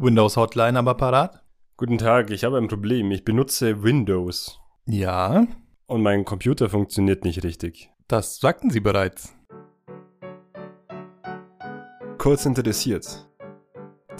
Windows Hotline am Apparat? Guten Tag, ich habe ein Problem. Ich benutze Windows. Ja. Und mein Computer funktioniert nicht richtig. Das sagten Sie bereits. Kurz interessiert.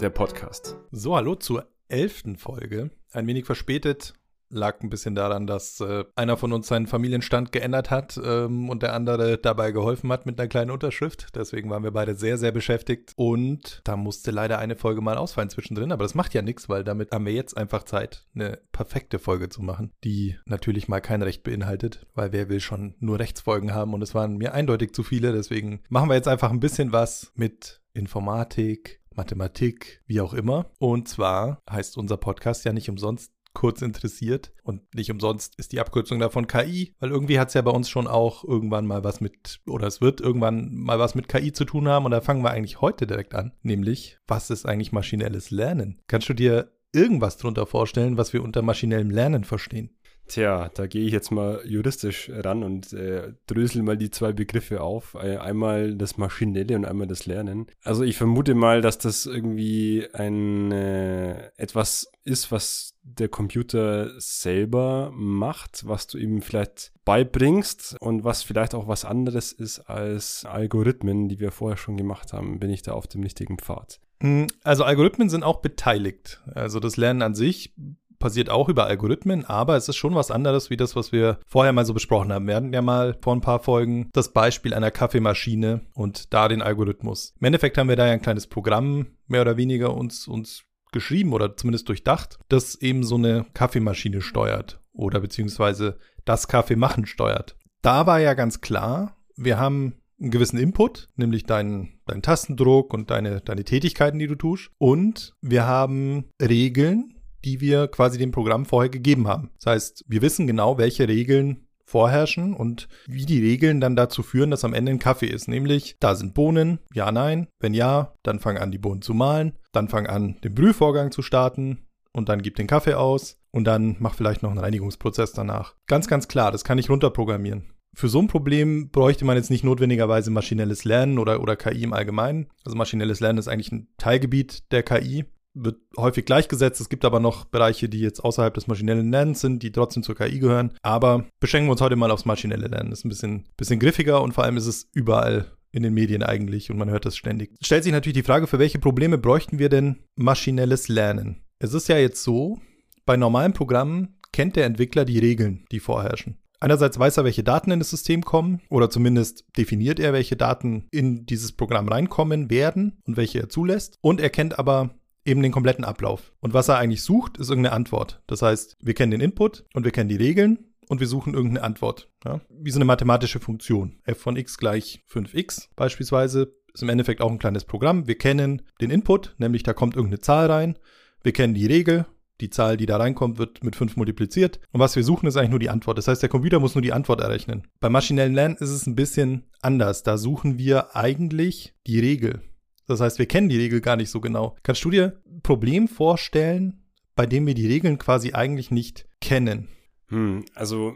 Der Podcast. So, hallo zur elften Folge. Ein wenig verspätet, lag ein bisschen daran, dass äh, einer von uns seinen Familienstand geändert hat ähm, und der andere dabei geholfen hat mit einer kleinen Unterschrift. Deswegen waren wir beide sehr, sehr beschäftigt. Und da musste leider eine Folge mal ausfallen zwischendrin. Aber das macht ja nichts, weil damit haben wir jetzt einfach Zeit, eine perfekte Folge zu machen, die natürlich mal kein Recht beinhaltet, weil wer will schon nur Rechtsfolgen haben und es waren mir eindeutig zu viele. Deswegen machen wir jetzt einfach ein bisschen was mit Informatik, Mathematik, wie auch immer. Und zwar heißt unser Podcast ja nicht umsonst kurz interessiert. Und nicht umsonst ist die Abkürzung davon KI, weil irgendwie hat es ja bei uns schon auch irgendwann mal was mit, oder es wird irgendwann mal was mit KI zu tun haben. Und da fangen wir eigentlich heute direkt an. Nämlich, was ist eigentlich maschinelles Lernen? Kannst du dir irgendwas darunter vorstellen, was wir unter maschinellem Lernen verstehen? Tja, da gehe ich jetzt mal juristisch ran und äh, drösel mal die zwei Begriffe auf. Einmal das Maschinelle und einmal das Lernen. Also ich vermute mal, dass das irgendwie ein äh, etwas ist, was der Computer selber macht, was du ihm vielleicht beibringst und was vielleicht auch was anderes ist als Algorithmen, die wir vorher schon gemacht haben. Bin ich da auf dem richtigen Pfad? Hm, also Algorithmen sind auch beteiligt. Also das Lernen an sich passiert auch über Algorithmen, aber es ist schon was anderes wie das, was wir vorher mal so besprochen haben. Wir hatten ja mal vor ein paar Folgen das Beispiel einer Kaffeemaschine und da den Algorithmus. Im Endeffekt haben wir da ja ein kleines Programm mehr oder weniger uns, uns geschrieben oder zumindest durchdacht, das eben so eine Kaffeemaschine steuert oder beziehungsweise das Kaffeemachen steuert. Da war ja ganz klar, wir haben einen gewissen Input, nämlich deinen, deinen Tastendruck und deine, deine Tätigkeiten, die du tust. Und wir haben Regeln, die wir quasi dem Programm vorher gegeben haben. Das heißt, wir wissen genau, welche Regeln vorherrschen und wie die Regeln dann dazu führen, dass am Ende ein Kaffee ist. Nämlich, da sind Bohnen, ja, nein. Wenn ja, dann fang an, die Bohnen zu mahlen. Dann fang an, den Brühvorgang zu starten und dann gib den Kaffee aus und dann mach vielleicht noch einen Reinigungsprozess danach. Ganz, ganz klar, das kann ich runterprogrammieren. Für so ein Problem bräuchte man jetzt nicht notwendigerweise maschinelles Lernen oder, oder KI im Allgemeinen. Also maschinelles Lernen ist eigentlich ein Teilgebiet der KI wird häufig gleichgesetzt. Es gibt aber noch Bereiche, die jetzt außerhalb des maschinellen Lernens sind, die trotzdem zur KI gehören. Aber beschränken wir uns heute mal aufs maschinelle Lernen. Das ist ein bisschen, bisschen griffiger und vor allem ist es überall in den Medien eigentlich und man hört das ständig. Stellt sich natürlich die Frage, für welche Probleme bräuchten wir denn maschinelles Lernen? Es ist ja jetzt so, bei normalen Programmen kennt der Entwickler die Regeln, die vorherrschen. Einerseits weiß er, welche Daten in das System kommen oder zumindest definiert er, welche Daten in dieses Programm reinkommen werden und welche er zulässt. Und er kennt aber eben den kompletten Ablauf. Und was er eigentlich sucht, ist irgendeine Antwort. Das heißt, wir kennen den Input und wir kennen die Regeln und wir suchen irgendeine Antwort. Ja? Wie so eine mathematische Funktion. f von x gleich 5x beispielsweise ist im Endeffekt auch ein kleines Programm. Wir kennen den Input, nämlich da kommt irgendeine Zahl rein. Wir kennen die Regel. Die Zahl, die da reinkommt, wird mit 5 multipliziert. Und was wir suchen, ist eigentlich nur die Antwort. Das heißt, der Computer muss nur die Antwort errechnen. Beim maschinellen Lernen ist es ein bisschen anders. Da suchen wir eigentlich die Regel. Das heißt, wir kennen die Regel gar nicht so genau. Kannst du dir ein Problem vorstellen, bei dem wir die Regeln quasi eigentlich nicht kennen? Hm, also,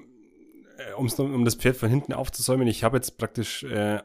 äh, um das Pferd von hinten aufzusäumen, ich habe jetzt praktisch äh,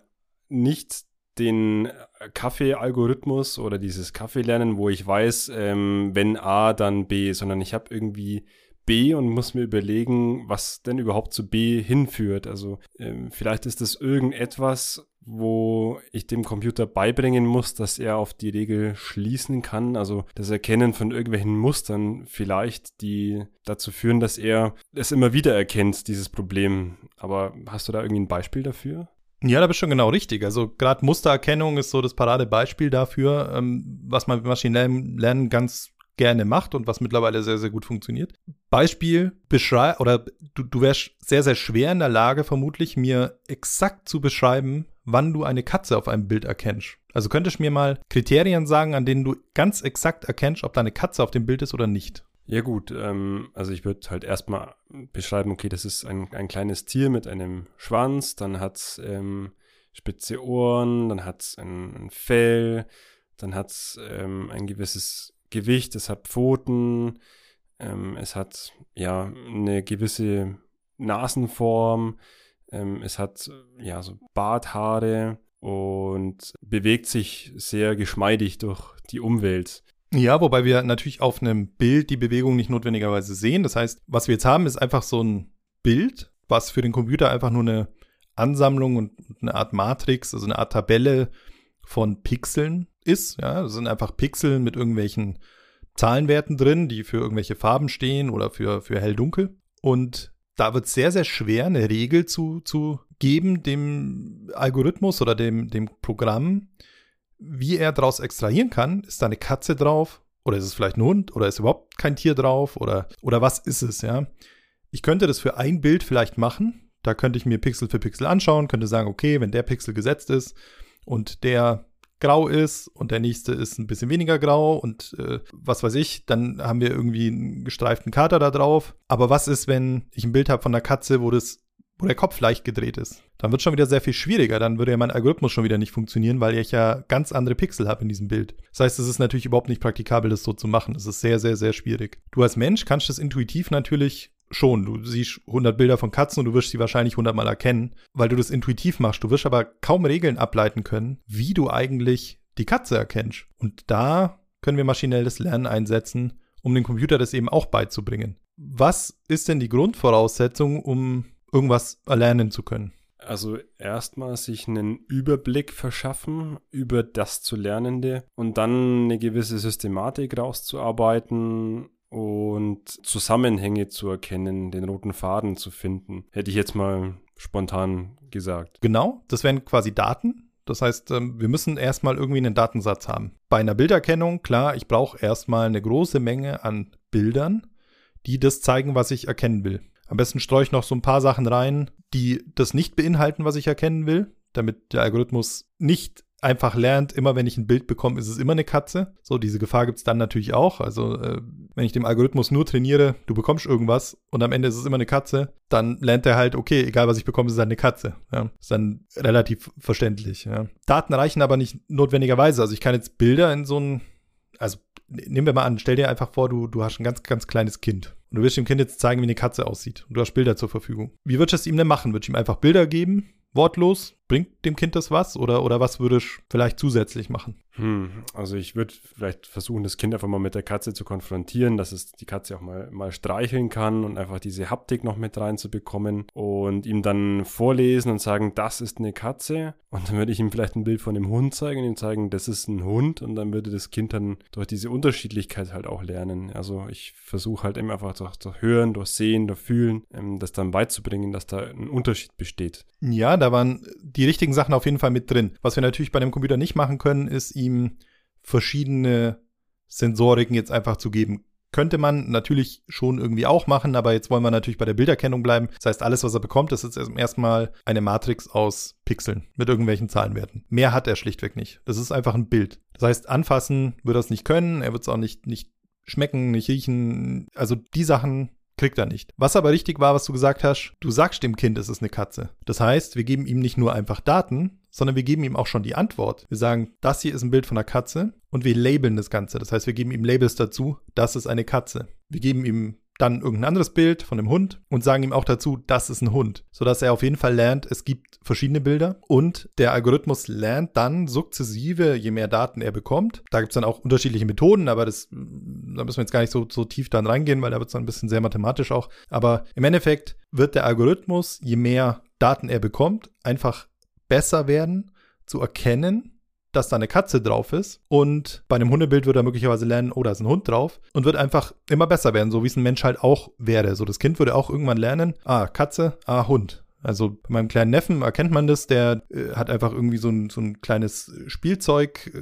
nicht den Kaffee-Algorithmus oder dieses Kaffee-Lernen, wo ich weiß, ähm, wenn A, dann B, sondern ich habe irgendwie B und muss mir überlegen, was denn überhaupt zu B hinführt. Also ähm, vielleicht ist das irgendetwas, wo ich dem Computer beibringen muss, dass er auf die Regel schließen kann. Also das Erkennen von irgendwelchen Mustern vielleicht, die dazu führen, dass er es immer wieder erkennt, dieses Problem. Aber hast du da irgendwie ein Beispiel dafür? Ja, da bist du schon genau richtig. Also gerade Mustererkennung ist so das Paradebeispiel dafür, ähm, was man mit maschinellem Lernen ganz gerne macht und was mittlerweile sehr, sehr gut funktioniert. Beispiel, beschreib, oder du, du wärst sehr, sehr schwer in der Lage, vermutlich mir exakt zu beschreiben, wann du eine Katze auf einem Bild erkennst. Also könntest du mir mal Kriterien sagen, an denen du ganz exakt erkennst, ob da eine Katze auf dem Bild ist oder nicht? Ja gut, ähm, also ich würde halt erstmal beschreiben, okay, das ist ein, ein kleines Tier mit einem Schwanz, dann hat es ähm, spitze Ohren, dann hat es ein, ein, Fell, dann hat es ähm, ein gewisses Gewicht, es hat Pfoten, ähm, es hat ja eine gewisse Nasenform, ähm, es hat ja so Barthaare und bewegt sich sehr geschmeidig durch die Umwelt. Ja, wobei wir natürlich auf einem Bild die Bewegung nicht notwendigerweise sehen. Das heißt, was wir jetzt haben, ist einfach so ein Bild, was für den Computer einfach nur eine Ansammlung und eine Art Matrix, also eine Art Tabelle von Pixeln ist. Ja, das sind einfach Pixel mit irgendwelchen Zahlenwerten drin, die für irgendwelche Farben stehen oder für, für hell-dunkel. Und da wird sehr, sehr schwer, eine Regel zu, zu geben, dem Algorithmus oder dem, dem Programm, wie er daraus extrahieren kann. Ist da eine Katze drauf? Oder ist es vielleicht ein Hund? Oder ist überhaupt kein Tier drauf? Oder, oder was ist es, ja? Ich könnte das für ein Bild vielleicht machen. Da könnte ich mir Pixel für Pixel anschauen, könnte sagen, okay, wenn der Pixel gesetzt ist und der grau ist und der nächste ist ein bisschen weniger grau und äh, was weiß ich, dann haben wir irgendwie einen gestreiften Kater da drauf. Aber was ist, wenn ich ein Bild habe von einer Katze, wo das wo der Kopf leicht gedreht ist. Dann wird schon wieder sehr viel schwieriger. Dann würde ja mein Algorithmus schon wieder nicht funktionieren, weil ich ja ganz andere Pixel habe in diesem Bild. Das heißt, es ist natürlich überhaupt nicht praktikabel, das so zu machen. Es ist sehr, sehr, sehr schwierig. Du als Mensch kannst das intuitiv natürlich schon. Du siehst 100 Bilder von Katzen und du wirst sie wahrscheinlich 100 Mal erkennen, weil du das intuitiv machst. Du wirst aber kaum Regeln ableiten können, wie du eigentlich die Katze erkennst. Und da können wir maschinelles Lernen einsetzen, um dem Computer das eben auch beizubringen. Was ist denn die Grundvoraussetzung, um irgendwas erlernen zu können? Also erstmal sich einen Überblick verschaffen über das zu Lernende und dann eine gewisse Systematik rauszuarbeiten und Zusammenhänge zu erkennen, den roten Faden zu finden. Hätte ich jetzt mal spontan gesagt. Genau, das wären quasi Daten. Das heißt, ähm, wir müssen erstmal irgendwie einen Datensatz haben. Bei einer Bilderkennung, klar, ich brauche erstmal eine große Menge an Bildern, die das zeigen, was ich erkennen will. Am besten streue ich noch so ein paar Sachen rein, die das nicht beinhalten, was ich erkennen will, damit der Algorithmus nicht einfach lernt, immer wenn ich ein Bild bekomme, ist es immer eine Katze. So, diese Gefahr gibt es dann natürlich auch. Also, äh, wenn ich dem Algorithmus nur trainiere, du bekommst irgendwas und am Ende ist es immer eine Katze, dann lernt er halt, okay, egal was ich bekomme, ist es halt eine Katze. Ja, ist dann relativ verständlich. Ja. Daten reichen aber nicht notwendigerweise. Also, ich kann jetzt Bilder in so ein, also nehmen wir mal an, stell dir einfach vor, du, du hast ein ganz, ganz kleines Kind. Und du willst dem Kind jetzt zeigen, wie eine Katze aussieht. Und du hast Bilder zur Verfügung. Wie würdest du es ihm denn machen? Würdest du ihm einfach Bilder geben? Wortlos? Bringt dem Kind das was? Oder, oder was würdest du vielleicht zusätzlich machen? Hm, also ich würde vielleicht versuchen, das Kind einfach mal mit der Katze zu konfrontieren, dass es die Katze auch mal, mal streicheln kann und einfach diese Haptik noch mit reinzubekommen und ihm dann vorlesen und sagen, das ist eine Katze. Und dann würde ich ihm vielleicht ein Bild von dem Hund zeigen und ihm zeigen, das ist ein Hund. Und dann würde das Kind dann durch diese Unterschiedlichkeit halt auch lernen. Also ich versuche halt immer einfach durch, durch Hören, durch Sehen, durch Fühlen, ähm, das dann beizubringen, dass da ein Unterschied besteht. Ja, da waren die richtigen Sachen auf jeden Fall mit drin. Was wir natürlich bei dem Computer nicht machen können, ist ihm ihm verschiedene Sensoriken jetzt einfach zu geben. Könnte man natürlich schon irgendwie auch machen, aber jetzt wollen wir natürlich bei der Bilderkennung bleiben. Das heißt, alles, was er bekommt, ist jetzt erstmal eine Matrix aus Pixeln mit irgendwelchen Zahlenwerten. Mehr hat er schlichtweg nicht. Das ist einfach ein Bild. Das heißt, anfassen wird er es nicht können, er wird es auch nicht, nicht schmecken, nicht riechen. Also die Sachen kriegt er nicht. Was aber richtig war, was du gesagt hast, du sagst dem Kind, es ist eine Katze. Das heißt, wir geben ihm nicht nur einfach Daten, sondern wir geben ihm auch schon die Antwort. Wir sagen, das hier ist ein Bild von einer Katze und wir labeln das Ganze. Das heißt, wir geben ihm Labels dazu, das ist eine Katze. Wir geben ihm dann irgendein anderes Bild von einem Hund und sagen ihm auch dazu, das ist ein Hund, sodass er auf jeden Fall lernt, es gibt verschiedene Bilder und der Algorithmus lernt dann sukzessive, je mehr Daten er bekommt. Da gibt es dann auch unterschiedliche Methoden, aber das, da müssen wir jetzt gar nicht so, so tief dann reingehen, weil da wird es dann ein bisschen sehr mathematisch auch. Aber im Endeffekt wird der Algorithmus, je mehr Daten er bekommt, einfach besser werden zu erkennen, dass da eine Katze drauf ist. Und bei einem Hundebild wird er möglicherweise lernen, oh, da ist ein Hund drauf. Und wird einfach immer besser werden, so wie es ein Mensch halt auch wäre. So, das Kind würde auch irgendwann lernen, ah, Katze, ah, Hund. Also bei meinem kleinen Neffen erkennt man das, der äh, hat einfach irgendwie so ein, so ein kleines Spielzeug, äh,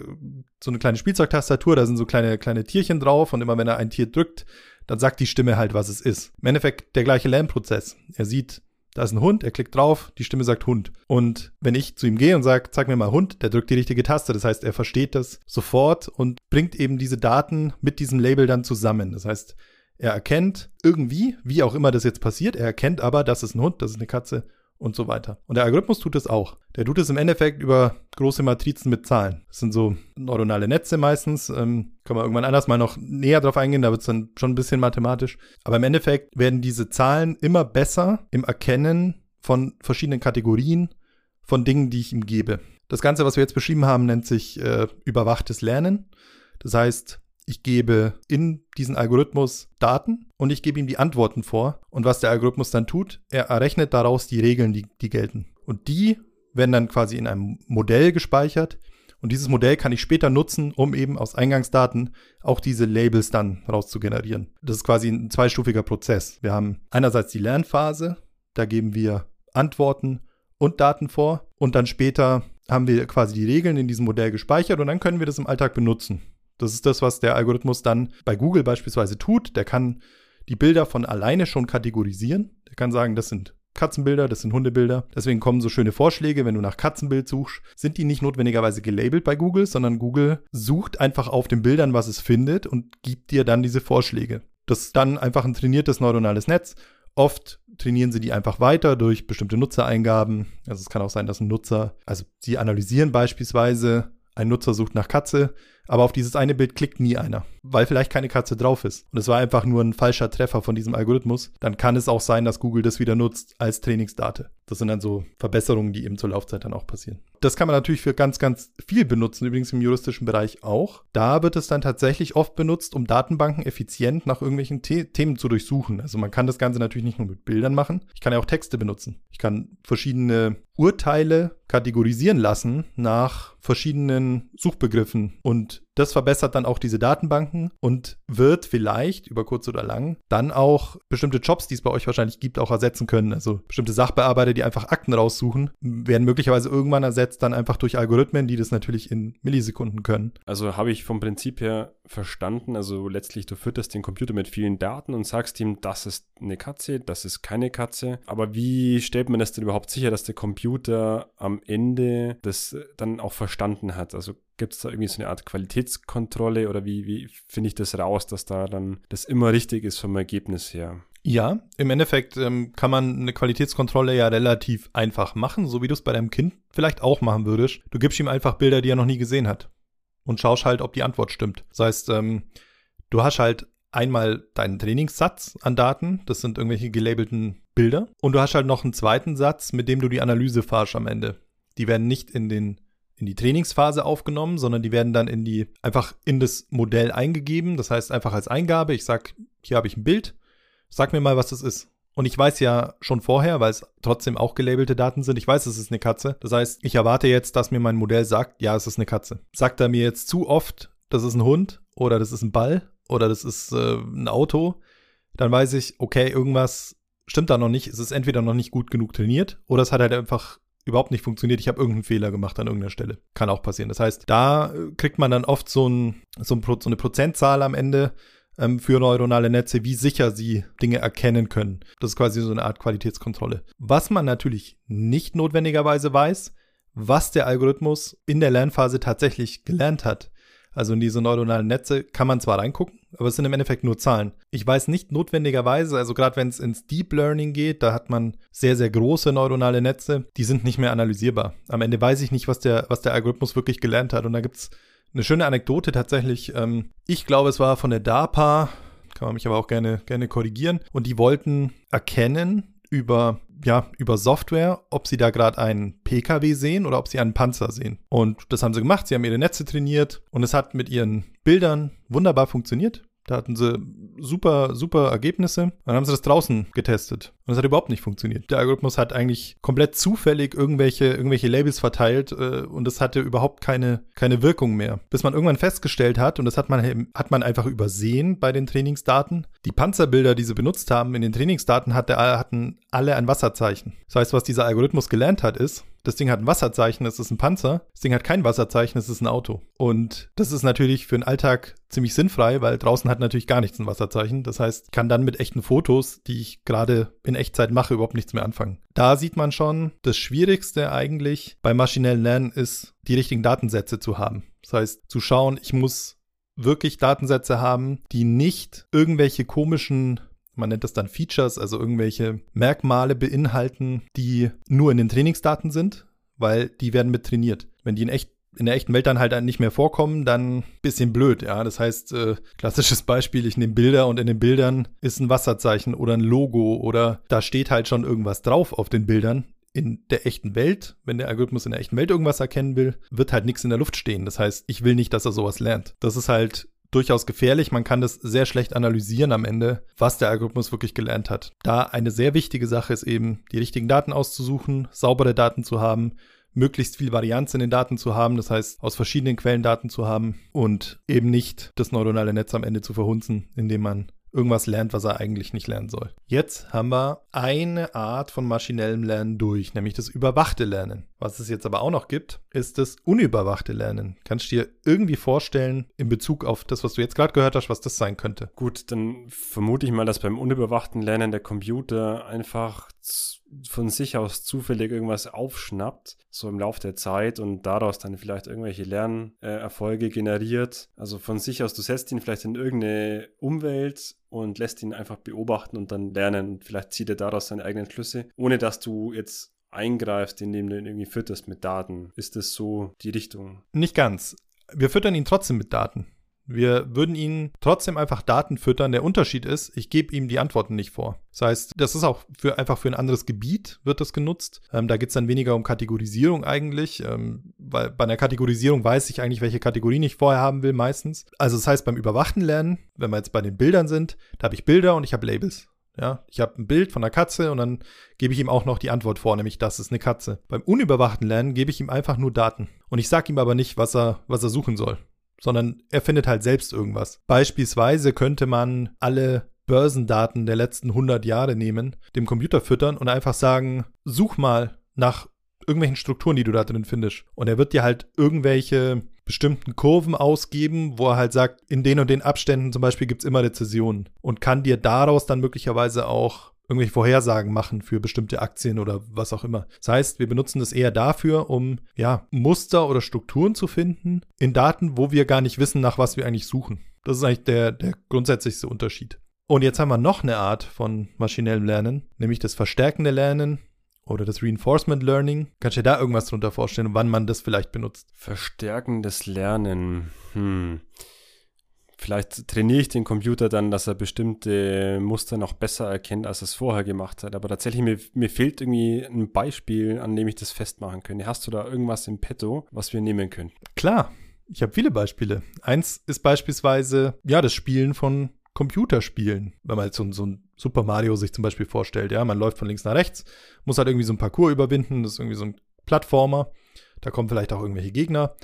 so eine kleine Spielzeugtastatur, da sind so kleine, kleine Tierchen drauf und immer wenn er ein Tier drückt, dann sagt die Stimme halt, was es ist. Im Endeffekt der gleiche Lernprozess. Er sieht da ist ein Hund, er klickt drauf, die Stimme sagt Hund. Und wenn ich zu ihm gehe und sage, zeig mir mal Hund, der drückt die richtige Taste. Das heißt, er versteht das sofort und bringt eben diese Daten mit diesem Label dann zusammen. Das heißt, er erkennt irgendwie, wie auch immer das jetzt passiert, er erkennt aber, das ist ein Hund, das ist eine Katze und so weiter. Und der Algorithmus tut es auch. Der tut es im Endeffekt über große Matrizen mit Zahlen. Das sind so neuronale Netze meistens. Ähm, kann man irgendwann anders mal noch näher drauf eingehen, da wird es dann schon ein bisschen mathematisch. Aber im Endeffekt werden diese Zahlen immer besser im Erkennen von verschiedenen Kategorien von Dingen, die ich ihm gebe. Das Ganze, was wir jetzt beschrieben haben, nennt sich äh, überwachtes Lernen. Das heißt, ich gebe in diesen Algorithmus Daten und ich gebe ihm die Antworten vor. Und was der Algorithmus dann tut, er errechnet daraus die Regeln, die, die gelten. Und die werden dann quasi in einem Modell gespeichert. Und dieses Modell kann ich später nutzen, um eben aus Eingangsdaten auch diese Labels dann rauszugenerieren. Das ist quasi ein zweistufiger Prozess. Wir haben einerseits die Lernphase, da geben wir Antworten und Daten vor und dann später haben wir quasi die Regeln in diesem Modell gespeichert und dann können wir das im Alltag benutzen. Das ist das, was der Algorithmus dann bei Google beispielsweise tut. Der kann die Bilder von alleine schon kategorisieren. Der kann sagen, das sind Katzenbilder, das sind Hundebilder. Deswegen kommen so schöne Vorschläge, wenn du nach Katzenbild suchst, sind die nicht notwendigerweise gelabelt bei Google, sondern Google sucht einfach auf den Bildern, was es findet und gibt dir dann diese Vorschläge. Das ist dann einfach ein trainiertes neuronales Netz. Oft trainieren sie die einfach weiter durch bestimmte Nutzereingaben. Also es kann auch sein, dass ein Nutzer, also sie analysieren beispielsweise, ein Nutzer sucht nach Katze, aber auf dieses eine Bild klickt nie einer, weil vielleicht keine Katze drauf ist. Und es war einfach nur ein falscher Treffer von diesem Algorithmus. Dann kann es auch sein, dass Google das wieder nutzt als Trainingsdate. Das sind dann so Verbesserungen, die eben zur Laufzeit dann auch passieren. Das kann man natürlich für ganz, ganz viel benutzen, übrigens im juristischen Bereich auch. Da wird es dann tatsächlich oft benutzt, um Datenbanken effizient nach irgendwelchen The Themen zu durchsuchen. Also man kann das Ganze natürlich nicht nur mit Bildern machen. Ich kann ja auch Texte benutzen. Ich kann verschiedene Urteile kategorisieren lassen nach verschiedenen Suchbegriffen und das verbessert dann auch diese Datenbanken und wird vielleicht über kurz oder lang dann auch bestimmte Jobs, die es bei euch wahrscheinlich gibt, auch ersetzen können. Also bestimmte Sachbearbeiter, die einfach Akten raussuchen, werden möglicherweise irgendwann ersetzt dann einfach durch Algorithmen, die das natürlich in Millisekunden können. Also habe ich vom Prinzip her verstanden, also letztlich du fütterst den Computer mit vielen Daten und sagst ihm, das ist eine Katze, das ist keine Katze. Aber wie stellt man das denn überhaupt sicher, dass der Computer am Ende das dann auch verstanden hat? Also Gibt es da irgendwie so eine Art Qualitätskontrolle oder wie, wie finde ich das raus, dass da dann das immer richtig ist vom Ergebnis her? Ja, im Endeffekt ähm, kann man eine Qualitätskontrolle ja relativ einfach machen, so wie du es bei deinem Kind vielleicht auch machen würdest. Du gibst ihm einfach Bilder, die er noch nie gesehen hat und schaust halt, ob die Antwort stimmt. Das heißt, ähm, du hast halt einmal deinen Trainingssatz an Daten, das sind irgendwelche gelabelten Bilder, und du hast halt noch einen zweiten Satz, mit dem du die Analyse fahrst am Ende. Die werden nicht in den in die Trainingsphase aufgenommen, sondern die werden dann in die einfach in das Modell eingegeben. Das heißt einfach als Eingabe, ich sag, hier habe ich ein Bild, sag mir mal, was das ist. Und ich weiß ja schon vorher, weil es trotzdem auch gelabelte Daten sind, ich weiß, es ist eine Katze. Das heißt, ich erwarte jetzt, dass mir mein Modell sagt, ja, es ist eine Katze. Sagt er mir jetzt zu oft, das ist ein Hund oder das ist ein Ball oder das ist äh, ein Auto, dann weiß ich, okay, irgendwas stimmt da noch nicht. Es ist entweder noch nicht gut genug trainiert oder es hat halt einfach überhaupt nicht funktioniert, ich habe irgendeinen Fehler gemacht an irgendeiner Stelle. Kann auch passieren. Das heißt, da äh, kriegt man dann oft so, ein, so, ein, so eine Prozentzahl am Ende ähm, für neuronale Netze, wie sicher sie Dinge erkennen können. Das ist quasi so eine Art Qualitätskontrolle. Was man natürlich nicht notwendigerweise weiß, was der Algorithmus in der Lernphase tatsächlich gelernt hat. Also in diese neuronalen Netze kann man zwar reingucken, aber es sind im Endeffekt nur Zahlen. Ich weiß nicht notwendigerweise, also gerade wenn es ins Deep Learning geht, da hat man sehr, sehr große neuronale Netze, die sind nicht mehr analysierbar. Am Ende weiß ich nicht, was der, was der Algorithmus wirklich gelernt hat. Und da gibt es eine schöne Anekdote tatsächlich. Ähm, ich glaube, es war von der DARPA, kann man mich aber auch gerne, gerne korrigieren. Und die wollten erkennen über ja, über Software, ob sie da gerade einen PKW sehen oder ob sie einen Panzer sehen. Und das haben sie gemacht. Sie haben ihre Netze trainiert und es hat mit ihren Bildern wunderbar funktioniert. Da hatten sie super, super Ergebnisse. Dann haben sie das draußen getestet. Und es hat überhaupt nicht funktioniert. Der Algorithmus hat eigentlich komplett zufällig irgendwelche, irgendwelche Labels verteilt äh, und es hatte überhaupt keine, keine Wirkung mehr. Bis man irgendwann festgestellt hat, und das hat man, hat man einfach übersehen bei den Trainingsdaten, die Panzerbilder, die sie benutzt haben in den Trainingsdaten, hatte, hatten alle ein Wasserzeichen. Das heißt, was dieser Algorithmus gelernt hat, ist, das Ding hat ein Wasserzeichen, es ist ein Panzer. Das Ding hat kein Wasserzeichen, es ist ein Auto. Und das ist natürlich für den Alltag ziemlich sinnfrei, weil draußen hat natürlich gar nichts ein Wasserzeichen. Das heißt, kann dann mit echten Fotos, die ich gerade in Echtzeit mache, überhaupt nichts mehr anfangen. Da sieht man schon, das Schwierigste eigentlich beim maschinellen Lernen ist, die richtigen Datensätze zu haben. Das heißt, zu schauen, ich muss wirklich Datensätze haben, die nicht irgendwelche komischen man nennt das dann Features, also irgendwelche Merkmale beinhalten, die nur in den Trainingsdaten sind, weil die werden mit trainiert. Wenn die in echt in der echten Welt dann halt nicht mehr vorkommen, dann bisschen blöd, ja. Das heißt, äh, klassisches Beispiel, ich nehme Bilder und in den Bildern ist ein Wasserzeichen oder ein Logo oder da steht halt schon irgendwas drauf auf den Bildern. In der echten Welt, wenn der Algorithmus in der echten Welt irgendwas erkennen will, wird halt nichts in der Luft stehen. Das heißt, ich will nicht, dass er sowas lernt. Das ist halt durchaus gefährlich. Man kann das sehr schlecht analysieren am Ende, was der Algorithmus wirklich gelernt hat. Da eine sehr wichtige Sache ist eben, die richtigen Daten auszusuchen, saubere Daten zu haben, möglichst viel Varianz in den Daten zu haben, das heißt aus verschiedenen Quellen Daten zu haben und eben nicht das neuronale Netz am Ende zu verhunzen, indem man irgendwas lernt, was er eigentlich nicht lernen soll. Jetzt haben wir eine Art von maschinellem Lernen durch, nämlich das überwachte Lernen. Was es jetzt aber auch noch gibt, ist das unüberwachte Lernen. Kannst du dir irgendwie vorstellen, in Bezug auf das, was du jetzt gerade gehört hast, was das sein könnte? Gut, dann vermute ich mal, dass beim unüberwachten Lernen der Computer einfach von sich aus zufällig irgendwas aufschnappt, so im Laufe der Zeit und daraus dann vielleicht irgendwelche Lernerfolge generiert. Also von sich aus, du setzt ihn vielleicht in irgendeine Umwelt und lässt ihn einfach beobachten und dann lernen. Vielleicht zieht er daraus seine eigenen Schlüsse, ohne dass du jetzt eingreifst, indem du ihn irgendwie fütterst mit Daten. Ist das so die Richtung? Nicht ganz. Wir füttern ihn trotzdem mit Daten. Wir würden ihn trotzdem einfach Daten füttern. Der Unterschied ist, ich gebe ihm die Antworten nicht vor. Das heißt, das ist auch für einfach für ein anderes Gebiet wird das genutzt. Ähm, da geht es dann weniger um Kategorisierung eigentlich, ähm, weil bei einer Kategorisierung weiß ich eigentlich, welche Kategorien ich vorher haben will, meistens. Also das heißt, beim überwachten Lernen, wenn wir jetzt bei den Bildern sind, da habe ich Bilder und ich habe Labels. Ja, ich habe ein Bild von einer Katze und dann gebe ich ihm auch noch die Antwort vor, nämlich das ist eine Katze. Beim unüberwachten Lernen gebe ich ihm einfach nur Daten. Und ich sage ihm aber nicht, was er, was er suchen soll sondern er findet halt selbst irgendwas. Beispielsweise könnte man alle Börsendaten der letzten 100 Jahre nehmen, dem Computer füttern und einfach sagen, such mal nach irgendwelchen Strukturen, die du da drin findest. Und er wird dir halt irgendwelche bestimmten Kurven ausgeben, wo er halt sagt, in den und den Abständen zum Beispiel gibt es immer Rezessionen und kann dir daraus dann möglicherweise auch irgendwelche Vorhersagen machen für bestimmte Aktien oder was auch immer. Das heißt, wir benutzen das eher dafür, um ja Muster oder Strukturen zu finden in Daten, wo wir gar nicht wissen, nach was wir eigentlich suchen. Das ist eigentlich der, der grundsätzlichste Unterschied. Und jetzt haben wir noch eine Art von maschinellem Lernen, nämlich das verstärkende Lernen oder das Reinforcement Learning. Kannst du dir da irgendwas drunter vorstellen, wann man das vielleicht benutzt? Verstärkendes Lernen. Hm. Vielleicht trainiere ich den Computer dann, dass er bestimmte Muster noch besser erkennt, als er es vorher gemacht hat. Aber tatsächlich, mir, mir fehlt irgendwie ein Beispiel, an dem ich das festmachen könnte. Hast du da irgendwas im Petto, was wir nehmen können? Klar, ich habe viele Beispiele. Eins ist beispielsweise, ja, das Spielen von Computerspielen. Wenn man jetzt so, so ein Super Mario sich zum Beispiel vorstellt, ja, man läuft von links nach rechts, muss halt irgendwie so ein Parcours überwinden, das ist irgendwie so ein Plattformer. Da kommen vielleicht auch irgendwelche Gegner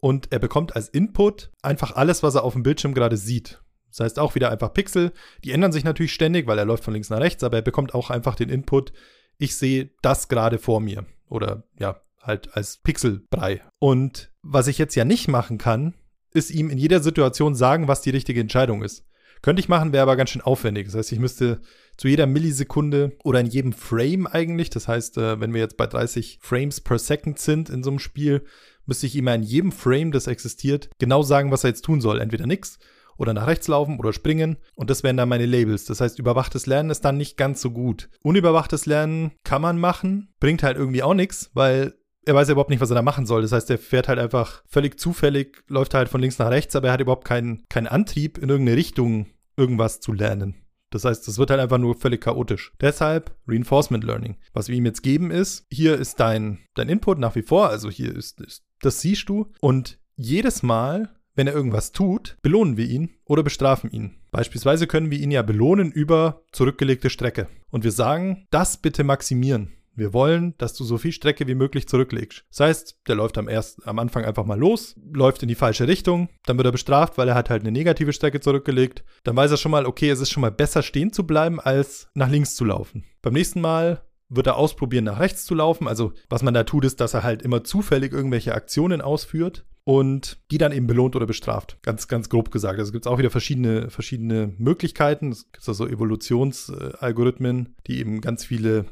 und er bekommt als Input einfach alles, was er auf dem Bildschirm gerade sieht. Das heißt auch wieder einfach Pixel. Die ändern sich natürlich ständig, weil er läuft von links nach rechts, aber er bekommt auch einfach den Input, ich sehe das gerade vor mir. Oder ja, halt als Pixelbrei. Und was ich jetzt ja nicht machen kann, ist ihm in jeder Situation sagen, was die richtige Entscheidung ist. Könnte ich machen, wäre aber ganz schön aufwendig. Das heißt, ich müsste zu jeder Millisekunde oder in jedem Frame eigentlich, das heißt, äh, wenn wir jetzt bei 30 Frames per Second sind in so einem Spiel, müsste ich ihm in jedem Frame, das existiert, genau sagen, was er jetzt tun soll. Entweder nix oder nach rechts laufen oder springen. Und das wären dann meine Labels. Das heißt, überwachtes Lernen ist dann nicht ganz so gut. Unüberwachtes Lernen kann man machen, bringt halt irgendwie auch nichts, weil er weiß ja überhaupt nicht, was er da machen soll. Das heißt, er fährt halt einfach völlig zufällig, läuft halt von links nach rechts, aber er hat überhaupt keinen, keinen Antrieb, in irgendeine Richtung irgendwas zu lernen. Das heißt, das wird halt einfach nur völlig chaotisch. Deshalb Reinforcement Learning. Was wir ihm jetzt geben ist, hier ist dein, dein Input nach wie vor, also hier ist, ist das siehst du. Und jedes Mal, wenn er irgendwas tut, belohnen wir ihn oder bestrafen ihn. Beispielsweise können wir ihn ja belohnen über zurückgelegte Strecke. Und wir sagen, das bitte maximieren. Wir wollen, dass du so viel Strecke wie möglich zurücklegst. Das heißt, der läuft am, erst, am Anfang einfach mal los, läuft in die falsche Richtung, dann wird er bestraft, weil er hat halt eine negative Strecke zurückgelegt. Dann weiß er schon mal, okay, es ist schon mal besser stehen zu bleiben, als nach links zu laufen. Beim nächsten Mal wird er ausprobieren, nach rechts zu laufen. Also was man da tut, ist, dass er halt immer zufällig irgendwelche Aktionen ausführt und die dann eben belohnt oder bestraft. Ganz, ganz grob gesagt. Also gibt es auch wieder verschiedene, verschiedene Möglichkeiten. Es gibt also Evolutionsalgorithmen, die eben ganz viele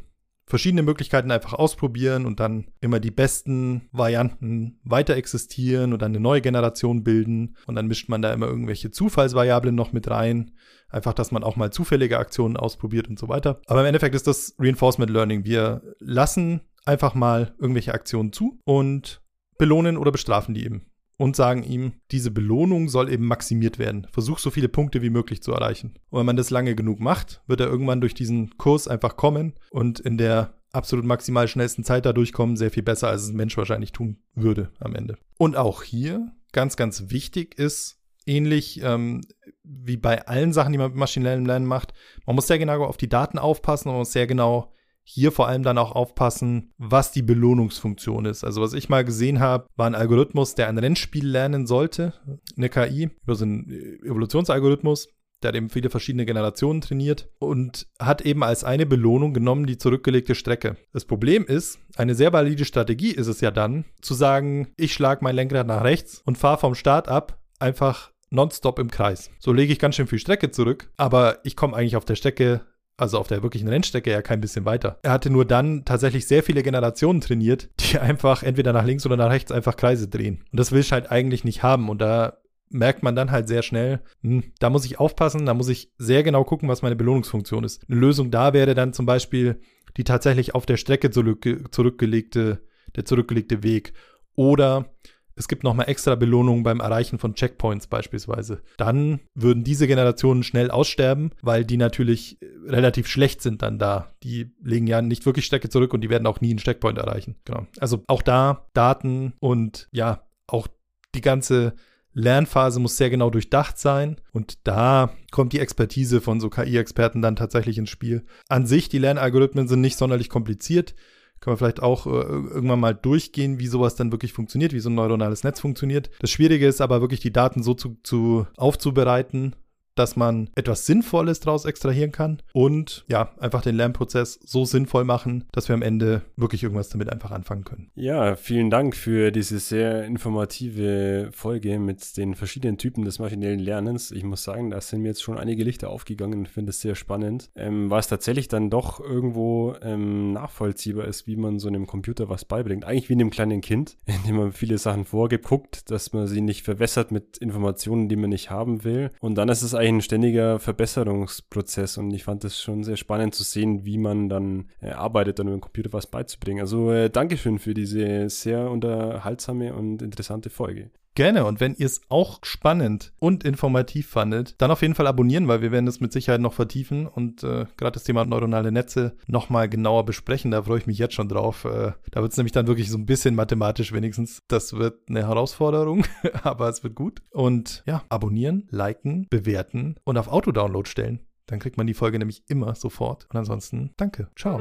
verschiedene Möglichkeiten einfach ausprobieren und dann immer die besten Varianten weiter existieren und dann eine neue Generation bilden. Und dann mischt man da immer irgendwelche Zufallsvariablen noch mit rein. Einfach, dass man auch mal zufällige Aktionen ausprobiert und so weiter. Aber im Endeffekt ist das Reinforcement Learning. Wir lassen einfach mal irgendwelche Aktionen zu und belohnen oder bestrafen die eben und sagen ihm, diese Belohnung soll eben maximiert werden. Versuch so viele Punkte wie möglich zu erreichen. Und wenn man das lange genug macht, wird er irgendwann durch diesen Kurs einfach kommen und in der absolut maximal schnellsten Zeit da durchkommen, sehr viel besser, als es ein Mensch wahrscheinlich tun würde am Ende. Und auch hier, ganz, ganz wichtig ist, ähnlich ähm, wie bei allen Sachen, die man mit maschinellem Lernen macht. Man muss sehr genau auf die Daten aufpassen und muss sehr genau hier vor allem dann auch aufpassen, was die Belohnungsfunktion ist. Also was ich mal gesehen habe, war ein Algorithmus, der ein Rennspiel lernen sollte, eine KI über so einen Evolutionsalgorithmus. Der hat eben viele verschiedene Generationen trainiert und hat eben als eine Belohnung genommen die zurückgelegte Strecke. Das Problem ist, eine sehr valide Strategie ist es ja dann, zu sagen, ich schlage mein Lenkrad nach rechts und fahre vom Start ab einfach nonstop im Kreis. So lege ich ganz schön viel Strecke zurück, aber ich komme eigentlich auf der Strecke also auf der wirklichen Rennstrecke ja kein bisschen weiter. Er hatte nur dann tatsächlich sehr viele Generationen trainiert, die einfach entweder nach links oder nach rechts einfach Kreise drehen. Und das will ich halt eigentlich nicht haben. Und da merkt man dann halt sehr schnell, hm, da muss ich aufpassen, da muss ich sehr genau gucken, was meine Belohnungsfunktion ist. Eine Lösung da wäre dann zum Beispiel die tatsächlich auf der Strecke zurückge zurückgelegte, der zurückgelegte Weg. Oder es gibt nochmal extra Belohnungen beim Erreichen von Checkpoints beispielsweise. Dann würden diese Generationen schnell aussterben, weil die natürlich äh, relativ schlecht sind dann da. Die legen ja nicht wirklich Strecke zurück und die werden auch nie einen Checkpoint erreichen. Genau. Also auch da Daten und ja, auch die ganze Lernphase muss sehr genau durchdacht sein und da kommt die Expertise von so KI-Experten dann tatsächlich ins Spiel. An sich, die Lernalgorithmen sind nicht sonderlich kompliziert. Können wir vielleicht auch äh, irgendwann mal durchgehen, wie sowas dann wirklich funktioniert, wie so ein neuronales Netz funktioniert. Das Schwierige ist aber wirklich, die Daten so zu, zu aufzubereiten, dass man etwas Sinnvolles daraus extrahieren kann und ja, einfach den Lernprozess so sinnvoll machen, dass wir am Ende wirklich irgendwas damit einfach anfangen können. Ja, vielen Dank für diese sehr informative Folge mit den verschiedenen Typen des maschinellen Lernens. Ich muss sagen, da sind mir jetzt schon einige Lichter aufgegangen und finde es sehr spannend, ähm, es tatsächlich dann doch irgendwo ähm, nachvollziehbar ist, wie man so einem Computer was beibringt. Eigentlich wie einem kleinen Kind, indem man viele Sachen vorgibt, guckt, dass man sie nicht verwässert mit Informationen, die man nicht haben will. Und dann ist es eigentlich ein ständiger Verbesserungsprozess und ich fand es schon sehr spannend zu sehen, wie man dann äh, arbeitet, um dem Computer was beizubringen. Also äh, Dankeschön für diese sehr unterhaltsame und interessante Folge. Gerne. Und wenn ihr es auch spannend und informativ fandet, dann auf jeden Fall abonnieren, weil wir werden es mit Sicherheit noch vertiefen und äh, gerade das Thema neuronale Netze nochmal genauer besprechen. Da freue ich mich jetzt schon drauf. Äh, da wird es nämlich dann wirklich so ein bisschen mathematisch wenigstens. Das wird eine Herausforderung, aber es wird gut. Und ja, abonnieren, liken, bewerten und auf Autodownload stellen. Dann kriegt man die Folge nämlich immer sofort. Und ansonsten, danke. Ciao.